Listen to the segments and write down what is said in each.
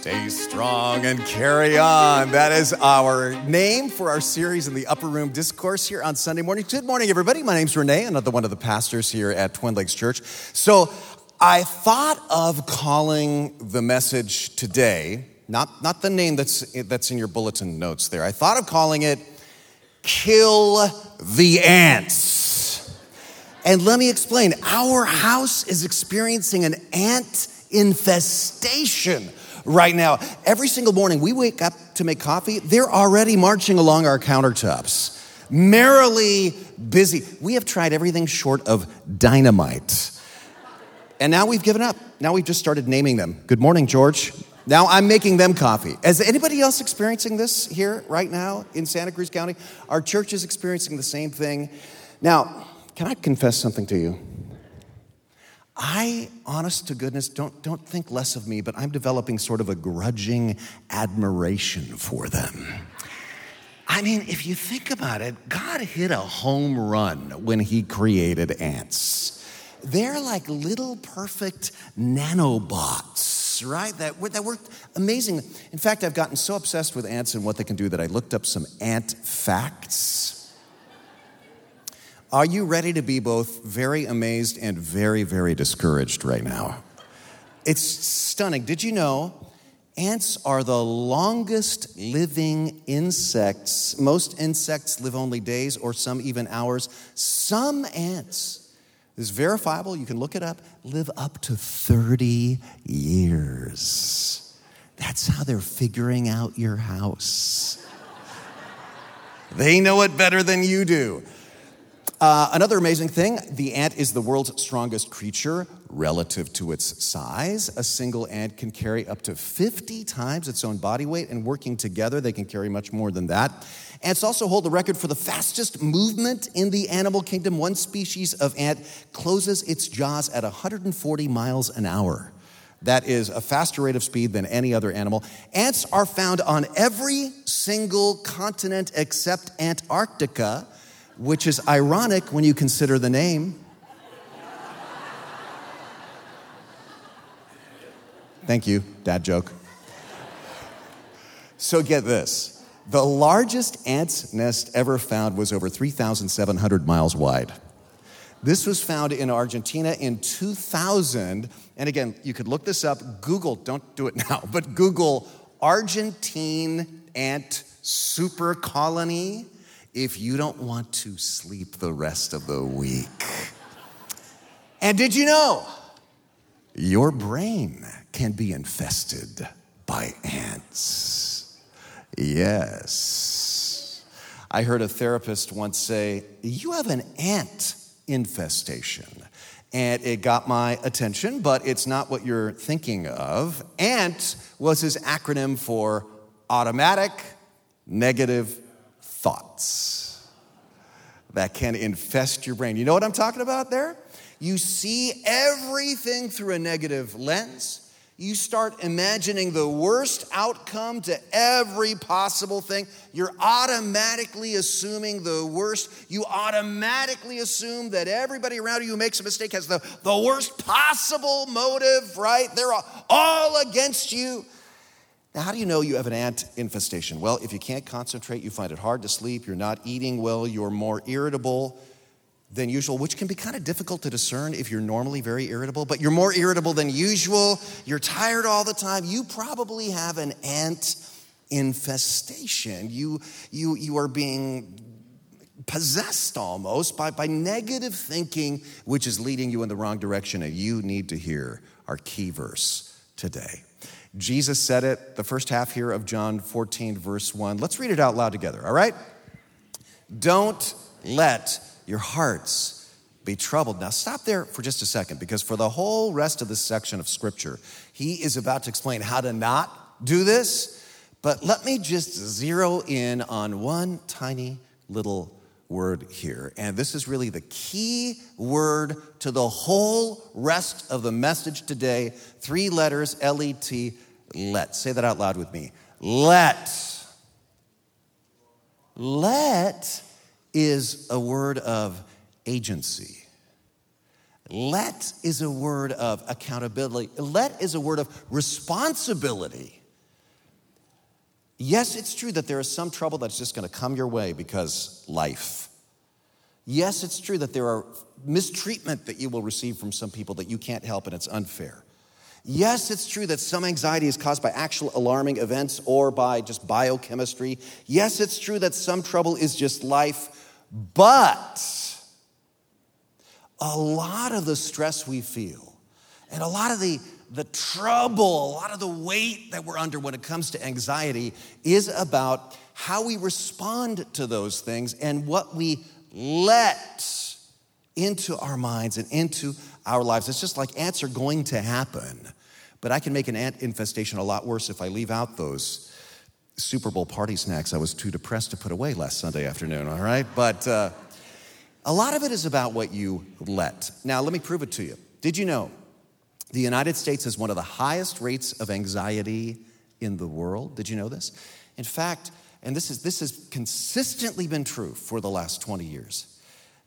Stay strong and carry on. That is our name for our series in the Upper Room Discourse here on Sunday morning. Good morning, everybody. My name's Rene, another one of the pastors here at Twin Lakes Church. So I thought of calling the message today, not, not the name that's, that's in your bulletin notes there, I thought of calling it Kill the Ants. And let me explain our house is experiencing an ant infestation right now. Every single morning we wake up to make coffee, they're already marching along our countertops, merrily busy. We have tried everything short of dynamite. And now we've given up. Now we've just started naming them. Good morning, George. Now I'm making them coffee. Is anybody else experiencing this here right now in Santa Cruz County? Our church is experiencing the same thing. Now, can I confess something to you? I, honest to goodness, don't, don't think less of me, but I'm developing sort of a grudging admiration for them. I mean, if you think about it, God hit a home run when He created ants. They're like little perfect nanobots, right? That, that worked amazing. In fact, I've gotten so obsessed with ants and what they can do that I looked up some ant facts. Are you ready to be both very amazed and very, very discouraged right now? It's stunning. Did you know ants are the longest living insects? Most insects live only days or some even hours. Some ants, this is verifiable, you can look it up, live up to 30 years. That's how they're figuring out your house. they know it better than you do. Uh, another amazing thing the ant is the world's strongest creature relative to its size. A single ant can carry up to 50 times its own body weight, and working together, they can carry much more than that. Ants also hold the record for the fastest movement in the animal kingdom. One species of ant closes its jaws at 140 miles an hour. That is a faster rate of speed than any other animal. Ants are found on every single continent except Antarctica which is ironic when you consider the name. Thank you, dad joke. So get this the largest ant's nest ever found was over 3,700 miles wide. This was found in Argentina in 2000. And again, you could look this up. Google, don't do it now, but Google Argentine ant super colony if you don't want to sleep the rest of the week. And did you know your brain can be infested by ants? Yes. I heard a therapist once say, You have an ant infestation. And it got my attention, but it's not what you're thinking of. ANT was his acronym for automatic negative thoughts that can infest your brain. You know what I'm talking about there? You see everything through a negative lens. You start imagining the worst outcome to every possible thing. You're automatically assuming the worst. You automatically assume that everybody around you who makes a mistake has the, the worst possible motive, right? They're all against you. Now, how do you know you have an ant infestation? Well, if you can't concentrate, you find it hard to sleep, you're not eating well, you're more irritable than usual, which can be kind of difficult to discern if you're normally very irritable, but you're more irritable than usual, you're tired all the time, you probably have an ant infestation. You, you, you are being possessed almost by, by negative thinking, which is leading you in the wrong direction, and you need to hear our key verse today. Jesus said it, the first half here of John 14, verse 1. Let's read it out loud together, all right? Don't let your hearts be troubled. Now, stop there for just a second because for the whole rest of this section of scripture, he is about to explain how to not do this. But let me just zero in on one tiny little word here. And this is really the key word to the whole rest of the message today. Three letters L E T, let. Say that out loud with me. Let. Let is a word of agency. Let is a word of accountability. Let is a word of responsibility. Yes, it's true that there is some trouble that's just going to come your way because life. Yes, it's true that there are mistreatment that you will receive from some people that you can't help and it's unfair. Yes, it's true that some anxiety is caused by actual alarming events or by just biochemistry. Yes, it's true that some trouble is just life, but a lot of the stress we feel and a lot of the the trouble, a lot of the weight that we're under when it comes to anxiety is about how we respond to those things and what we let into our minds and into our lives. It's just like ants are going to happen, but I can make an ant infestation a lot worse if I leave out those Super Bowl party snacks I was too depressed to put away last Sunday afternoon, all right? But uh, a lot of it is about what you let. Now, let me prove it to you. Did you know the United States has one of the highest rates of anxiety in the world. Did you know this? In fact, and this, is, this has consistently been true for the last 20 years.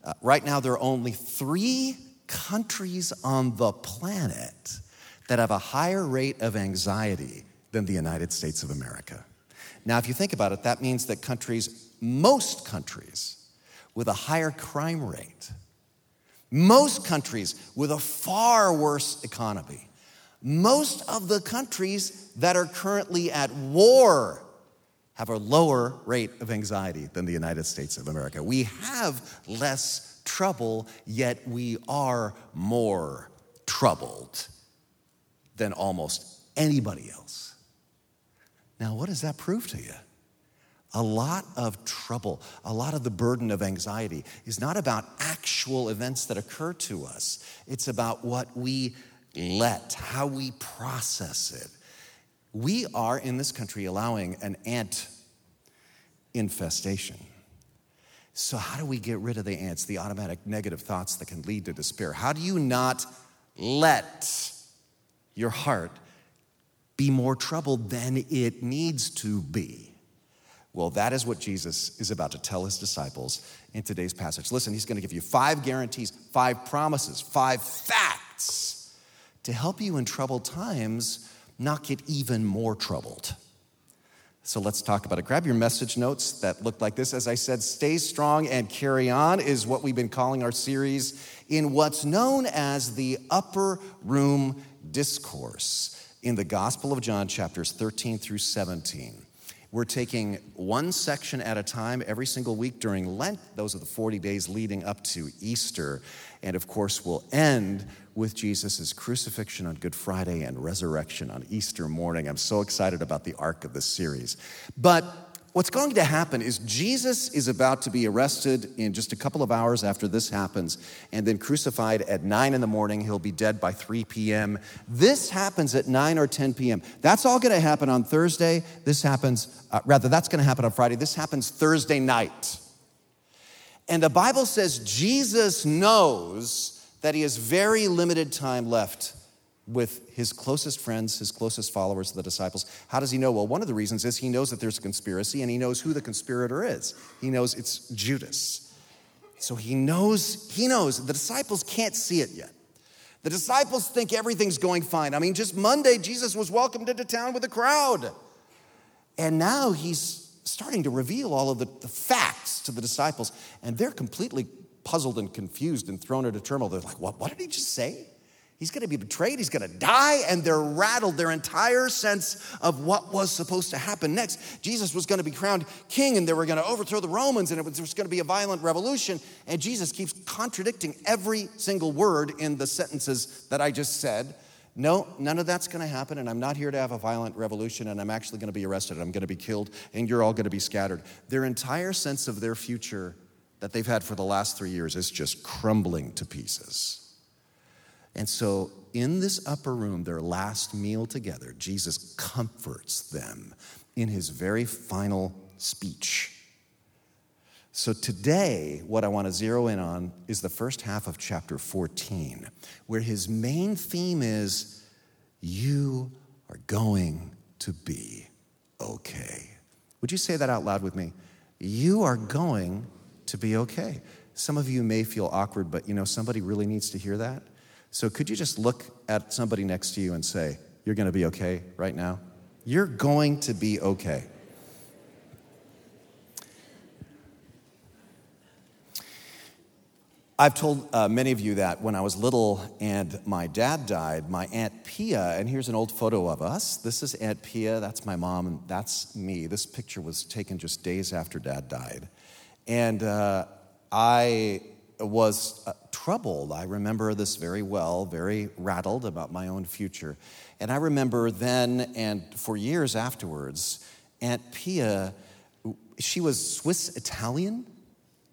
Uh, right now, there are only three countries on the planet that have a higher rate of anxiety than the United States of America. Now, if you think about it, that means that countries, most countries, with a higher crime rate, most countries with a far worse economy. Most of the countries that are currently at war have a lower rate of anxiety than the United States of America. We have less trouble, yet we are more troubled than almost anybody else. Now, what does that prove to you? A lot of trouble, a lot of the burden of anxiety is not about actual events that occur to us. It's about what we let, how we process it. We are in this country allowing an ant infestation. So, how do we get rid of the ants, the automatic negative thoughts that can lead to despair? How do you not let your heart be more troubled than it needs to be? Well, that is what Jesus is about to tell his disciples in today's passage. Listen, he's going to give you five guarantees, five promises, five facts to help you in troubled times not get even more troubled. So let's talk about it. Grab your message notes that look like this. As I said, stay strong and carry on is what we've been calling our series in what's known as the upper room discourse in the Gospel of John, chapters 13 through 17. We're taking one section at a time every single week during Lent. Those are the 40 days leading up to Easter. And of course, we'll end with Jesus' crucifixion on Good Friday and resurrection on Easter morning. I'm so excited about the arc of this series. But What's going to happen is Jesus is about to be arrested in just a couple of hours after this happens and then crucified at 9 in the morning. He'll be dead by 3 p.m. This happens at 9 or 10 p.m. That's all going to happen on Thursday. This happens, uh, rather, that's going to happen on Friday. This happens Thursday night. And the Bible says Jesus knows that he has very limited time left with his closest friends, his closest followers, the disciples. How does he know? Well, one of the reasons is he knows that there's a conspiracy and he knows who the conspirator is. He knows it's Judas. So he knows, he knows the disciples can't see it yet. The disciples think everything's going fine. I mean, just Monday, Jesus was welcomed into town with a crowd. And now he's starting to reveal all of the, the facts to the disciples, and they're completely puzzled and confused and thrown into turmoil. They're like, what, what did he just say? He's going to be betrayed. He's going to die. And they're rattled. Their entire sense of what was supposed to happen next. Jesus was going to be crowned king and they were going to overthrow the Romans and it was, was going to be a violent revolution. And Jesus keeps contradicting every single word in the sentences that I just said. No, none of that's going to happen. And I'm not here to have a violent revolution. And I'm actually going to be arrested. I'm going to be killed. And you're all going to be scattered. Their entire sense of their future that they've had for the last three years is just crumbling to pieces. And so, in this upper room, their last meal together, Jesus comforts them in his very final speech. So, today, what I want to zero in on is the first half of chapter 14, where his main theme is You are going to be okay. Would you say that out loud with me? You are going to be okay. Some of you may feel awkward, but you know, somebody really needs to hear that. So could you just look at somebody next to you and say, You're going to be okay right now? You're going to be okay. I've told uh, many of you that when I was little and my dad died, my Aunt Pia, and here's an old photo of us. This is Aunt Pia, that's my mom, and that's me. This picture was taken just days after dad died. And uh, I was uh, troubled. I remember this very well, very rattled about my own future. And I remember then and for years afterwards, Aunt Pia, she was Swiss Italian,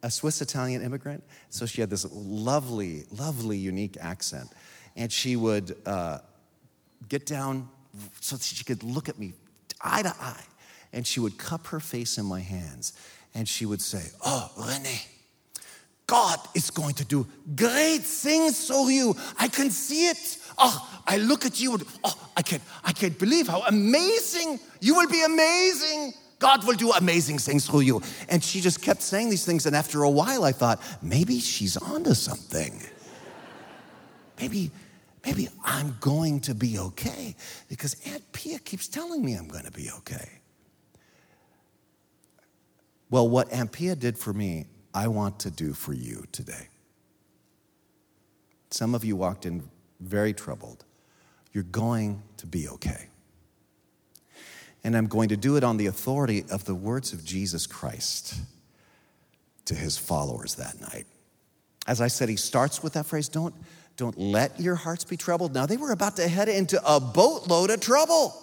a Swiss Italian immigrant. So she had this lovely, lovely, unique accent. And she would uh, get down so that she could look at me eye to eye. And she would cup her face in my hands. And she would say, Oh, Rene, God is going to do great things for you. I can see it. Oh, I look at you and oh, I can't, I can't believe how amazing you will be amazing. God will do amazing things through you. And she just kept saying these things. And after a while, I thought, maybe she's onto something. maybe, maybe I'm going to be okay because Aunt Pia keeps telling me I'm going to be okay. Well, what Aunt Pia did for me, I want to do for you today. Some of you walked in very troubled. You're going to be okay and I'm going to do it on the authority of the words of Jesus Christ to his followers that night. As I said, he starts with that phrase don't, don't let your hearts be troubled. Now, they were about to head into a boatload of trouble.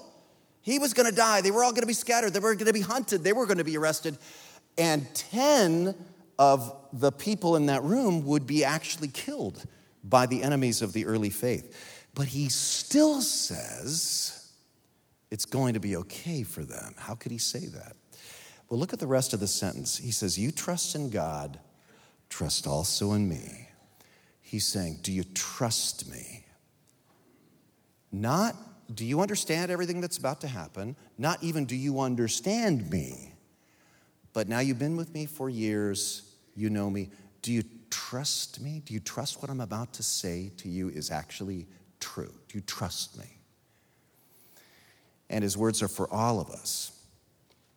He was going to die. They were all going to be scattered. They were going to be hunted. They were going to be arrested. And 10 of the people in that room would be actually killed by the enemies of the early faith. But he still says, it's going to be okay for them. How could he say that? Well, look at the rest of the sentence. He says, You trust in God, trust also in me. He's saying, Do you trust me? Not, do you understand everything that's about to happen? Not even, do you understand me? But now you've been with me for years, you know me. Do you trust me? Do you trust what I'm about to say to you is actually true? Do you trust me? and his words are for all of us.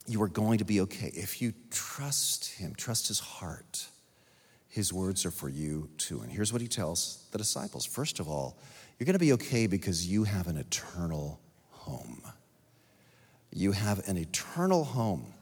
You are going to be okay. If you trust him, trust his heart, his words are for you too. And here's what he tells the disciples First of all, you're going to be okay because you have an eternal home. You have an eternal home.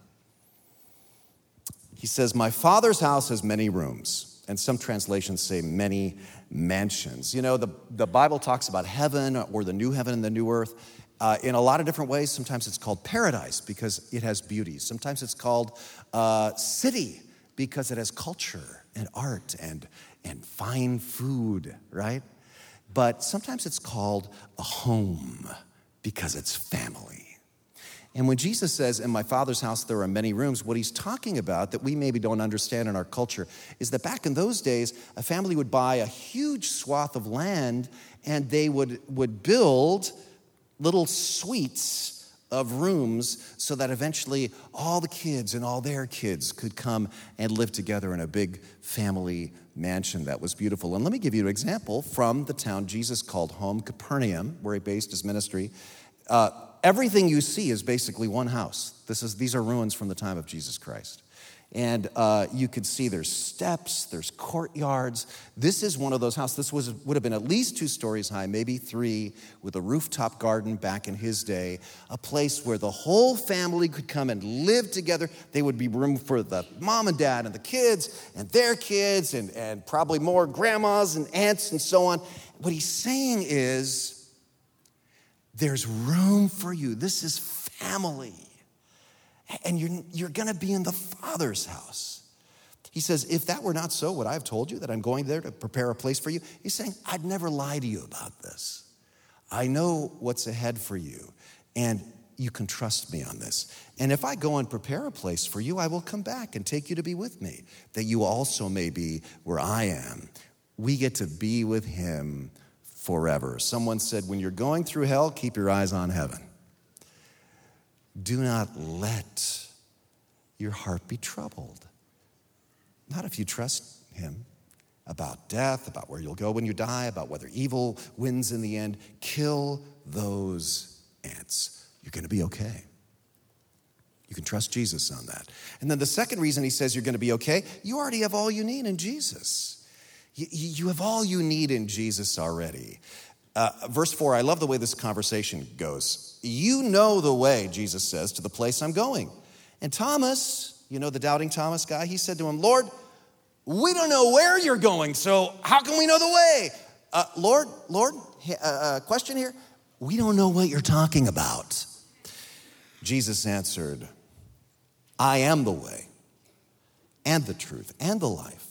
He says, My father's house has many rooms, and some translations say many mansions. You know, the, the Bible talks about heaven or the new heaven and the new earth uh, in a lot of different ways. Sometimes it's called paradise because it has beauty. Sometimes it's called uh, city because it has culture and art and, and fine food, right? But sometimes it's called a home because it's family. And when Jesus says, In my Father's house there are many rooms, what he's talking about that we maybe don't understand in our culture is that back in those days, a family would buy a huge swath of land and they would, would build little suites of rooms so that eventually all the kids and all their kids could come and live together in a big family mansion that was beautiful. And let me give you an example from the town Jesus called home, Capernaum, where he based his ministry. Uh, everything you see is basically one house. This is, these are ruins from the time of Jesus Christ. And uh, you could see there's steps, there's courtyards. This is one of those houses. This was, would have been at least two stories high, maybe three, with a rooftop garden back in his day. A place where the whole family could come and live together. They would be room for the mom and dad and the kids and their kids and, and probably more grandmas and aunts and so on. What he's saying is there's room for you. This is family and you're, you're going to be in the Father's house. He says, If that were not so, would I have told you that I'm going there to prepare a place for you? He's saying, I'd never lie to you about this. I know what's ahead for you, and you can trust me on this. And if I go and prepare a place for you, I will come back and take you to be with me, that you also may be where I am. We get to be with him forever. Someone said, When you're going through hell, keep your eyes on heaven. Do not let your heart be troubled. Not if you trust Him about death, about where you'll go when you die, about whether evil wins in the end. Kill those ants. You're going to be okay. You can trust Jesus on that. And then the second reason he says you're going to be okay, you already have all you need in Jesus. You, you have all you need in Jesus already. Uh, verse 4, I love the way this conversation goes. You know the way, Jesus says, to the place I'm going. And Thomas, you know the doubting Thomas guy, he said to him, Lord, we don't know where you're going, so how can we know the way? Uh, Lord, Lord, uh, uh, question here. We don't know what you're talking about. Jesus answered, I am the way and the truth and the life.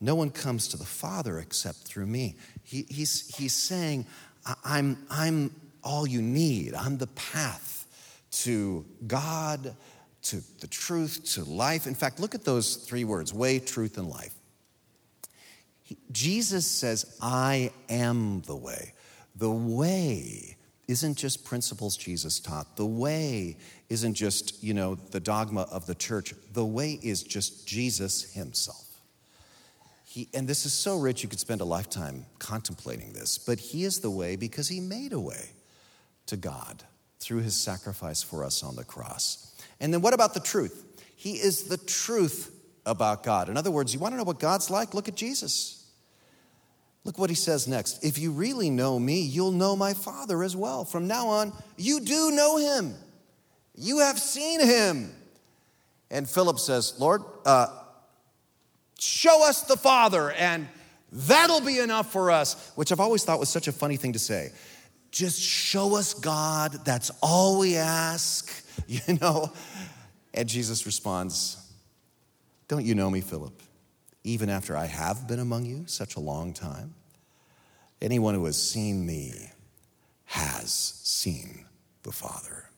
No one comes to the Father except through me. He, he's, he's saying, I'm, I'm all you need. I'm the path to God, to the truth, to life. In fact, look at those three words way, truth, and life. He, Jesus says, I am the way. The way isn't just principles Jesus taught. The way isn't just, you know, the dogma of the church. The way is just Jesus himself. He, and this is so rich, you could spend a lifetime contemplating this, but he is the way because he made a way to God through his sacrifice for us on the cross. And then what about the truth? He is the truth about God. In other words, you want to know what God's like? Look at Jesus. Look what he says next. If you really know me, you'll know my Father as well. From now on, you do know him. You have seen him. And Philip says, Lord, uh, show us the Father, and that'll be enough for us, which I've always thought was such a funny thing to say. Just show us God, that's all we ask, you know? And Jesus responds, Don't you know me, Philip? Even after I have been among you such a long time? Anyone who has seen me has seen the Father.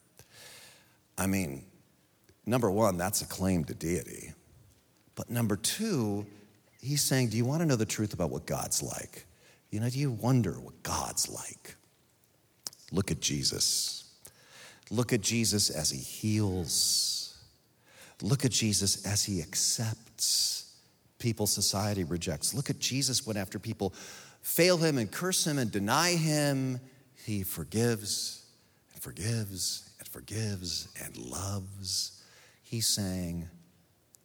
I mean, number one, that's a claim to deity. But number two, he's saying, Do you want to know the truth about what God's like? You know, do you wonder what God's like? Look at Jesus. Look at Jesus as he heals. Look at Jesus as he accepts people society rejects. Look at Jesus when, after people fail him and curse him and deny him, he forgives and forgives and forgives and loves. He's saying,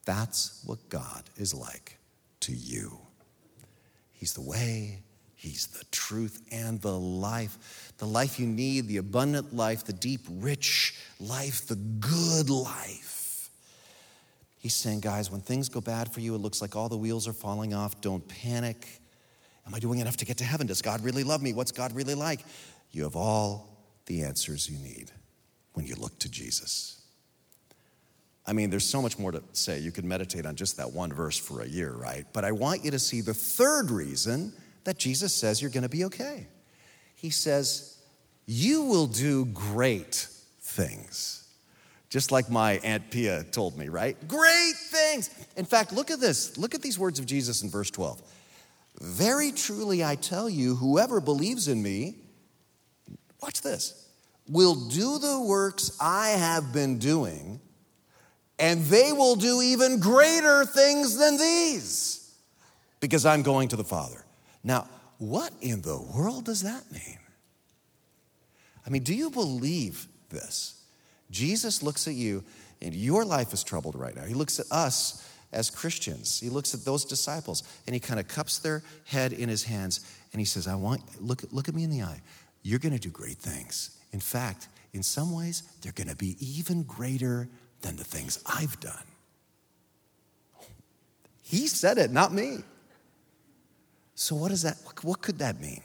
that's what God is like to you. He's the way, He's the truth and the life. The life you need, the abundant life, the deep, rich life, the good life. He's saying, guys, when things go bad for you, it looks like all the wheels are falling off. Don't panic. Am I doing enough to get to heaven? Does God really love me? What's God really like? You have all the answers you need when you look to Jesus. I mean, there's so much more to say. You could meditate on just that one verse for a year, right? But I want you to see the third reason that Jesus says you're going to be okay. He says, You will do great things. Just like my Aunt Pia told me, right? Great things. In fact, look at this. Look at these words of Jesus in verse 12. Very truly, I tell you, whoever believes in me, watch this, will do the works I have been doing and they will do even greater things than these because I'm going to the Father. Now, what in the world does that mean? I mean, do you believe this? Jesus looks at you, and your life is troubled right now. He looks at us as Christians. He looks at those disciples, and he kind of cups their head in his hands, and he says, I want, look, look at me in the eye. You're going to do great things. In fact, in some ways, they're going to be even greater than the things I've done. He said it, not me. So, what does that, what could that mean?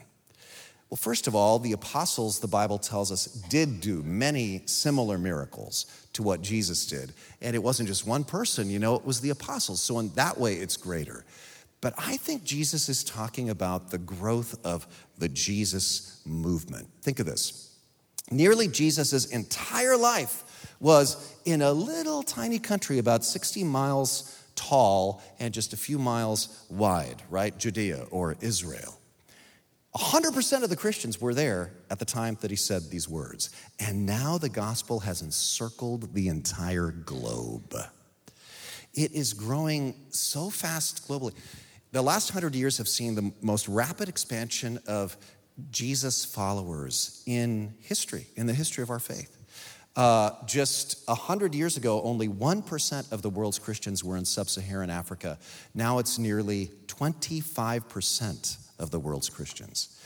Well, first of all, the apostles, the Bible tells us, did do many similar miracles to what Jesus did. And it wasn't just one person, you know, it was the apostles. So, in that way, it's greater. But I think Jesus is talking about the growth of the Jesus movement. Think of this. Nearly Jesus' entire life was in a little tiny country about 60 miles tall and just a few miles wide, right? Judea or Israel. 100% of the Christians were there at the time that he said these words. And now the gospel has encircled the entire globe. It is growing so fast globally. The last hundred years have seen the most rapid expansion of Jesus followers in history, in the history of our faith. Uh, just 100 years ago, only 1% of the world's Christians were in sub Saharan Africa. Now it's nearly 25% of the world's Christians.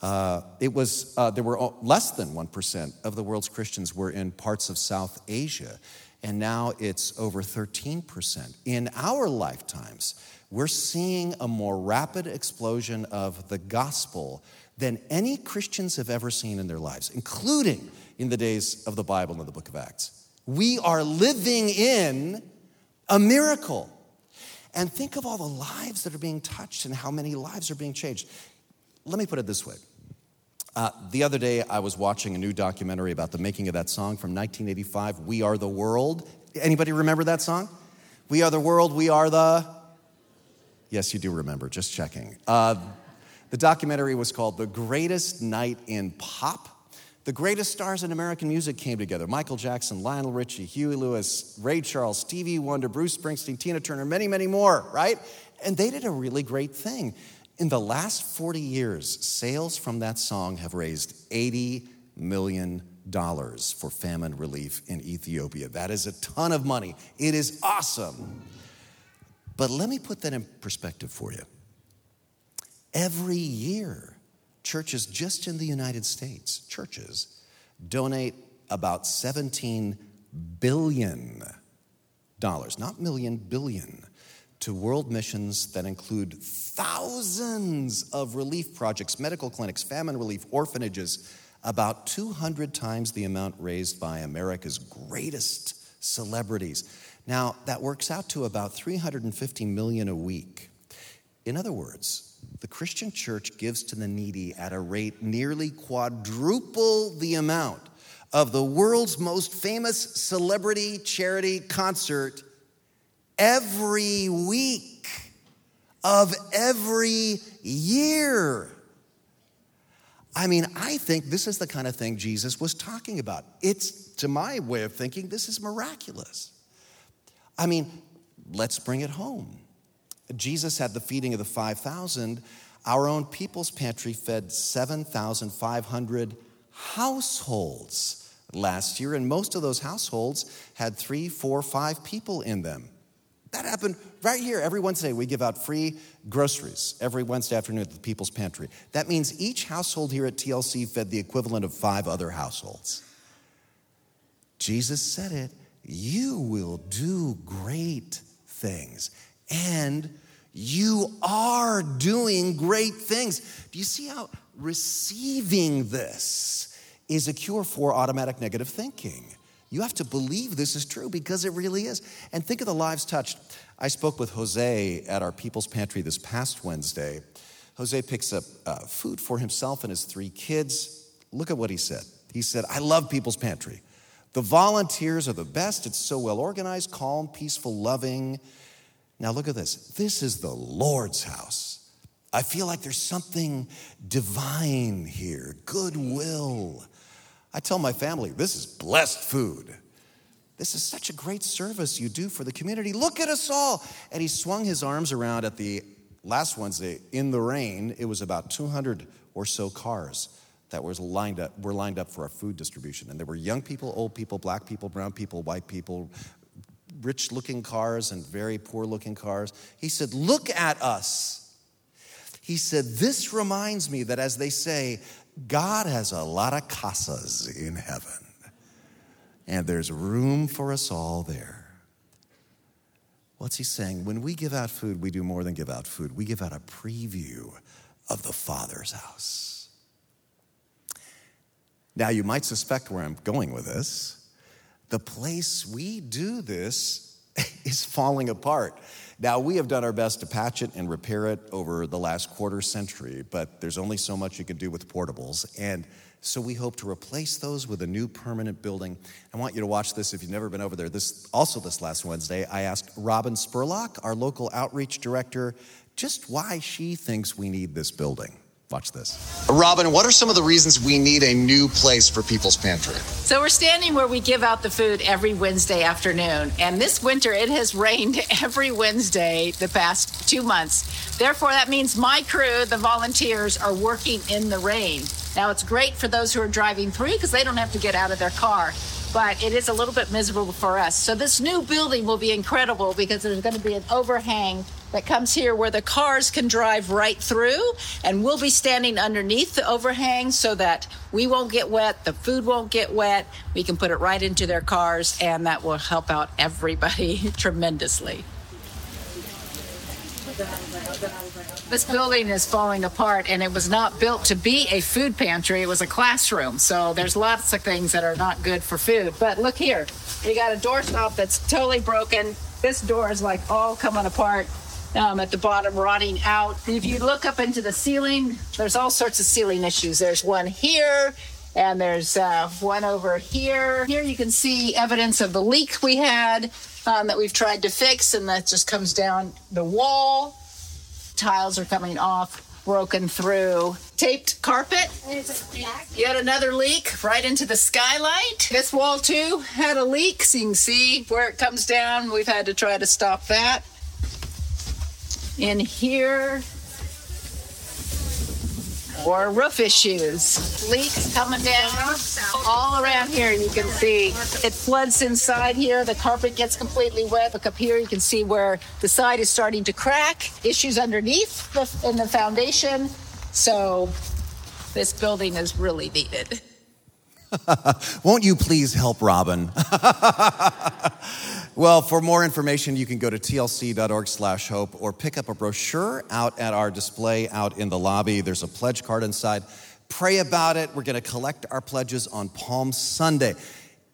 Uh, it was, uh, there were less than 1% of the world's Christians were in parts of South Asia, and now it's over 13%. In our lifetimes, we're seeing a more rapid explosion of the gospel than any Christians have ever seen in their lives, including in the days of the Bible and the book of Acts. We are living in a miracle. And think of all the lives that are being touched and how many lives are being changed. Let me put it this way. Uh, the other day, I was watching a new documentary about the making of that song from 1985, We Are the World. Anybody remember that song? We are the world, we are the. Yes, you do remember, just checking. Uh, the documentary was called The Greatest Night in Pop. The greatest stars in American music came together Michael Jackson, Lionel Richie, Huey Lewis, Ray Charles, Stevie Wonder, Bruce Springsteen, Tina Turner, many, many more, right? And they did a really great thing. In the last 40 years, sales from that song have raised $80 million for famine relief in Ethiopia. That is a ton of money. It is awesome. But let me put that in perspective for you. Every year, churches just in the United States, churches, donate about 17 billion dollars, not million, billion, to world missions that include thousands of relief projects, medical clinics, famine relief, orphanages, about 200 times the amount raised by America's greatest celebrities. Now, that works out to about 350 million a week. In other words, the Christian church gives to the needy at a rate nearly quadruple the amount of the world's most famous celebrity charity concert every week of every year. I mean, I think this is the kind of thing Jesus was talking about. It's, to my way of thinking, this is miraculous. I mean, let's bring it home. Jesus had the feeding of the 5,000. Our own People's Pantry fed 7,500 households last year, and most of those households had three, four, five people in them. That happened right here. Every Wednesday, we give out free groceries every Wednesday afternoon at the People's Pantry. That means each household here at TLC fed the equivalent of five other households. Jesus said it you will do great things. And you are doing great things. Do you see how receiving this is a cure for automatic negative thinking? You have to believe this is true because it really is. And think of the lives touched. I spoke with Jose at our People's Pantry this past Wednesday. Jose picks up uh, food for himself and his three kids. Look at what he said. He said, I love People's Pantry. The volunteers are the best. It's so well organized, calm, peaceful, loving. Now, look at this. This is the Lord's house. I feel like there's something divine here, goodwill. I tell my family, this is blessed food. This is such a great service you do for the community. Look at us all. And he swung his arms around at the last Wednesday in the rain. It was about 200 or so cars that was lined up, were lined up for our food distribution. And there were young people, old people, black people, brown people, white people, rich looking cars and very poor looking cars. He said, Look at us. He said, This reminds me that as they say, God has a lot of casas in heaven, and there's room for us all there. What's he saying? When we give out food, we do more than give out food, we give out a preview of the Father's house. Now, you might suspect where I'm going with this the place we do this is falling apart. Now, we have done our best to patch it and repair it over the last quarter century, but there's only so much you can do with portables. And so we hope to replace those with a new permanent building. I want you to watch this if you've never been over there. This also this last Wednesday, I asked Robin Spurlock, our local outreach director, just why she thinks we need this building. Watch this. Robin, what are some of the reasons we need a new place for People's Pantry? So, we're standing where we give out the food every Wednesday afternoon. And this winter, it has rained every Wednesday the past two months. Therefore, that means my crew, the volunteers, are working in the rain. Now, it's great for those who are driving through because they don't have to get out of their car. but it is a little bit miserable for us. So this new building will be incredible because there's going to be an overhang that comes here where the cars can drive right through and we'll be standing underneath the overhang so that we won't get wet, the food won't get wet. We can put it right into their cars and that will help out everybody tremendously. This building is falling apart, and it was not built to be a food pantry. It was a classroom. So there's lots of things that are not good for food. But look here, we got a doorstop that's totally broken. This door is like all coming apart. Um, at the bottom, rotting out. If you look up into the ceiling, there's all sorts of ceiling issues. There's one here, and there's uh, one over here. Here you can see evidence of the leak we had um, that we've tried to fix, and that just comes down the wall. Tiles are coming off, broken through. Taped carpet. Yet another leak right into the skylight. This wall, too, had a leak, so you can see where it comes down. We've had to try to stop that. In here, or roof issues, leaks coming down all around here. You can see it floods inside here. The carpet gets completely wet. Look up here, you can see where the side is starting to crack. Issues underneath the, in the foundation. So this building is really needed. Won't you please help Robin? well, for more information, you can go to tlc.org slash hope or pick up a brochure out at our display out in the lobby. There's a pledge card inside. Pray about it. We're going to collect our pledges on Palm Sunday.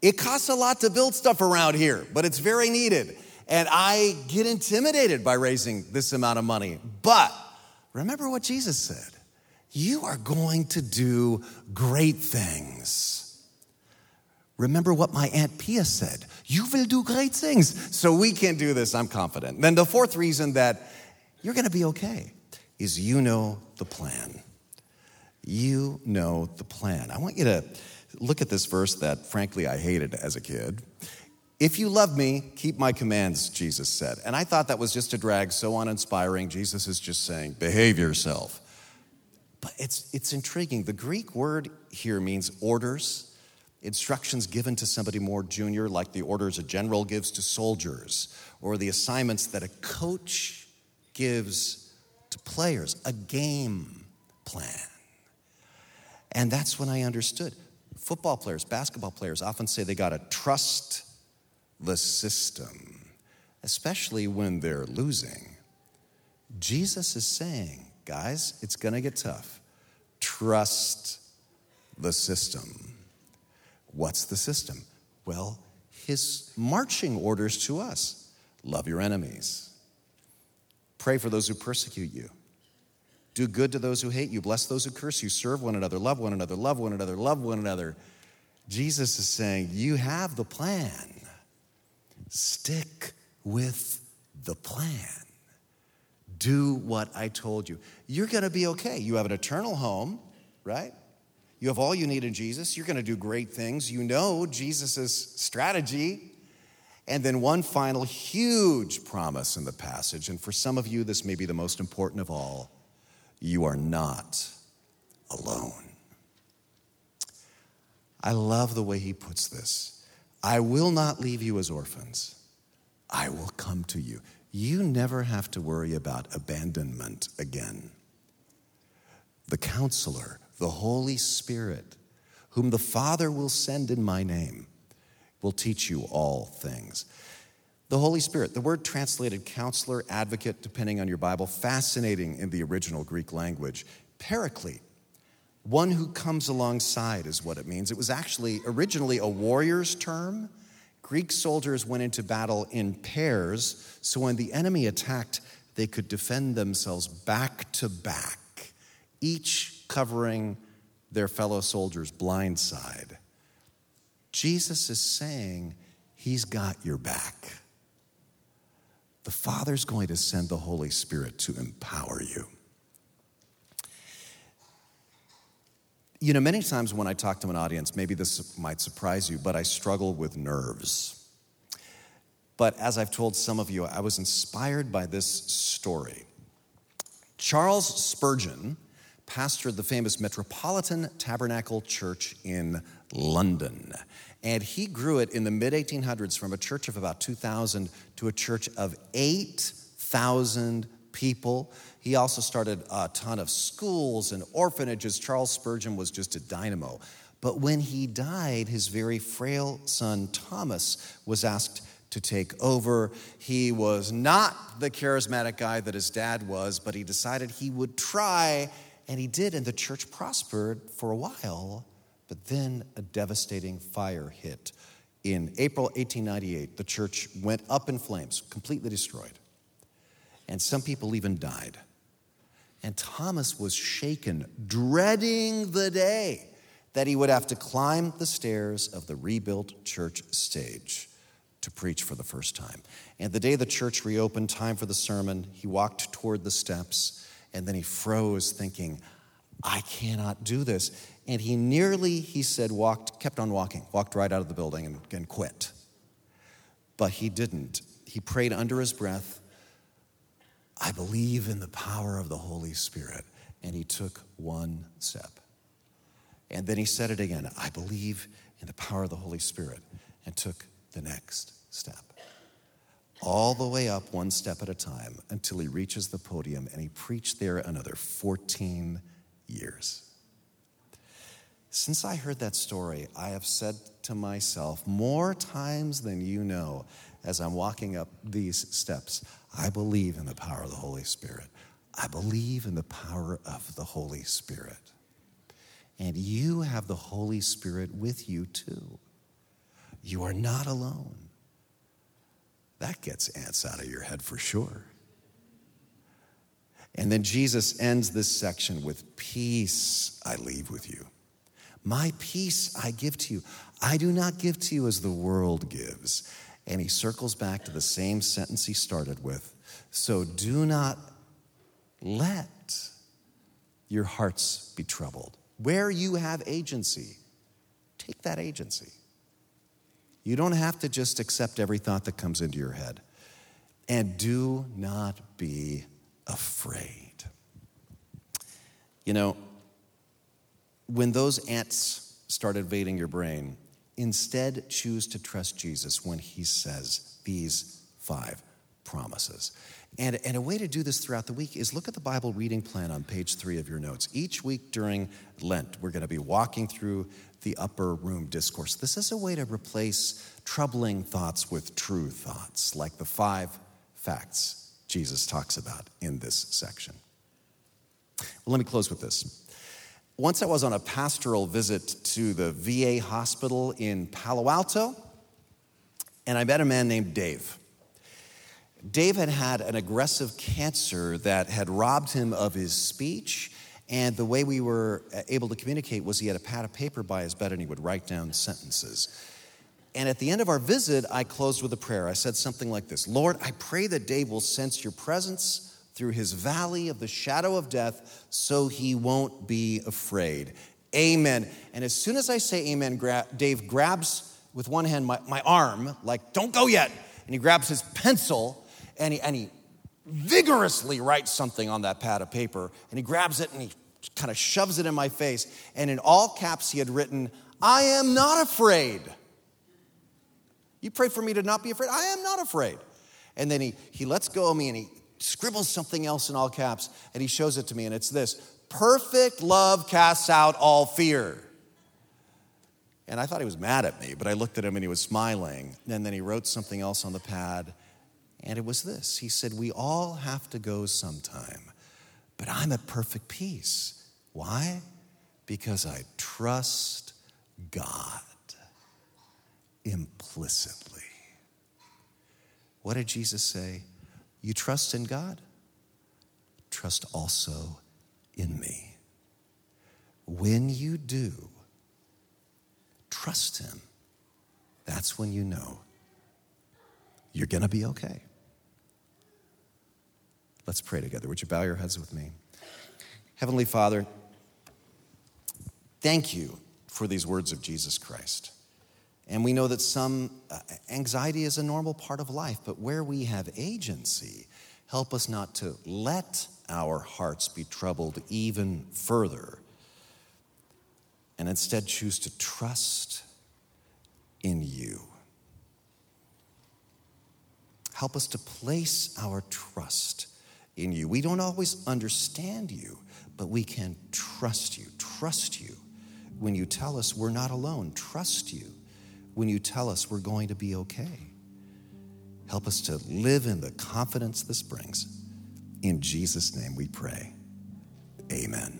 It costs a lot to build stuff around here, but it's very needed. And I get intimidated by raising this amount of money. But remember what Jesus said you are going to do great things. Remember what my Aunt Pia said you will do great things. So we can do this, I'm confident. Then the fourth reason that you're gonna be okay is you know the plan. You know the plan. I want you to look at this verse that, frankly, I hated as a kid. If you love me, keep my commands, Jesus said. And I thought that was just a drag so uninspiring. Jesus is just saying, behave yourself. But it's, it's intriguing. The Greek word here means orders, instructions given to somebody more junior, like the orders a general gives to soldiers, or the assignments that a coach gives to players, a game plan. And that's when I understood. Football players, basketball players often say they got to trust the system, especially when they're losing. Jesus is saying, guys, it's going to get tough. Trust the system. What's the system? Well, his marching orders to us love your enemies, pray for those who persecute you, do good to those who hate you, bless those who curse you, serve one another, love one another, love one another, love one another. Jesus is saying, You have the plan. Stick with the plan. Do what I told you. You're going to be okay. You have an eternal home, right? You have all you need in Jesus. You're going to do great things. You know Jesus' strategy. And then one final huge promise in the passage. And for some of you, this may be the most important of all you are not alone. I love the way he puts this. I will not leave you as orphans. I will come to you. You never have to worry about abandonment again. The counselor, the Holy Spirit, whom the Father will send in my name, will teach you all things. The Holy Spirit, the word translated counselor, advocate, depending on your Bible, fascinating in the original Greek language. Paraclete, one who comes alongside is what it means. It was actually originally a warrior's term. Greek soldiers went into battle in pairs, so when the enemy attacked, they could defend themselves back to back, each covering their fellow soldiers' blind side. Jesus is saying, He's got your back. The Father's going to send the Holy Spirit to empower you. You know, many times when I talk to an audience, maybe this might surprise you, but I struggle with nerves. But as I've told some of you, I was inspired by this story. Charles Spurgeon pastored the famous Metropolitan Tabernacle Church in London. And he grew it in the mid 1800s from a church of about 2,000 to a church of 8,000 people. He also started a ton of schools and orphanages. Charles Spurgeon was just a dynamo. But when he died, his very frail son Thomas was asked to take over. He was not the charismatic guy that his dad was, but he decided he would try, and he did, and the church prospered for a while. But then a devastating fire hit. In April 1898, the church went up in flames, completely destroyed. And some people even died. And Thomas was shaken, dreading the day that he would have to climb the stairs of the rebuilt church stage to preach for the first time. And the day the church reopened, time for the sermon, he walked toward the steps and then he froze, thinking, I cannot do this. And he nearly, he said, walked, kept on walking, walked right out of the building and, and quit. But he didn't. He prayed under his breath, I believe in the power of the Holy Spirit. And he took one step. And then he said it again I believe in the power of the Holy Spirit, and took the next step. All the way up, one step at a time, until he reaches the podium and he preached there another 14 years. Since I heard that story, I have said to myself more times than you know as I'm walking up these steps I believe in the power of the Holy Spirit. I believe in the power of the Holy Spirit. And you have the Holy Spirit with you too. You are not alone. That gets ants out of your head for sure. And then Jesus ends this section with Peace I leave with you. My peace I give to you. I do not give to you as the world gives. And he circles back to the same sentence he started with. So do not let your hearts be troubled. Where you have agency, take that agency. You don't have to just accept every thought that comes into your head. And do not be afraid. You know, when those ants start invading your brain, instead choose to trust Jesus when he says these five promises. And, and a way to do this throughout the week is look at the Bible reading plan on page three of your notes. Each week during Lent, we're going to be walking through the upper room discourse. This is a way to replace troubling thoughts with true thoughts, like the five facts Jesus talks about in this section. Well, let me close with this. Once I was on a pastoral visit to the VA hospital in Palo Alto, and I met a man named Dave. Dave had had an aggressive cancer that had robbed him of his speech. And the way we were uh, able to communicate was he had a pad of paper by his bed and he would write down sentences. And at the end of our visit, I closed with a prayer. I said something like this Lord, I pray that Dave will sense your presence through his valley of the shadow of death so he won't be afraid. Amen. And as soon as I say amen, Dave grabs with one hand my, my arm, like, don't go yet. And he grabs his pencil and he, and he vigorously writes something on that pad of paper and he grabs it and he kind of shoves it in my face. And in all caps, he had written, I am not afraid. You pray for me to not be afraid? I am not afraid. And then he, he lets go of me and he scribbles something else in all caps and he shows it to me. And it's this perfect love casts out all fear. And I thought he was mad at me, but I looked at him and he was smiling. And then he wrote something else on the pad and it was this He said, We all have to go sometime, but I'm at perfect peace. Why? Because I trust God implicitly. What did Jesus say? You trust in God? Trust also in me. When you do, trust Him. That's when you know you're going to be okay. Let's pray together. Would you bow your heads with me? Heavenly Father, thank you for these words of Jesus Christ. And we know that some uh, anxiety is a normal part of life, but where we have agency, Help us not to let our hearts be troubled even further and instead choose to trust in you. Help us to place our trust in you. We don't always understand you, but we can trust you. Trust you when you tell us we're not alone. Trust you when you tell us we're going to be okay. Help us to live in the confidence this brings. In Jesus' name we pray. Amen.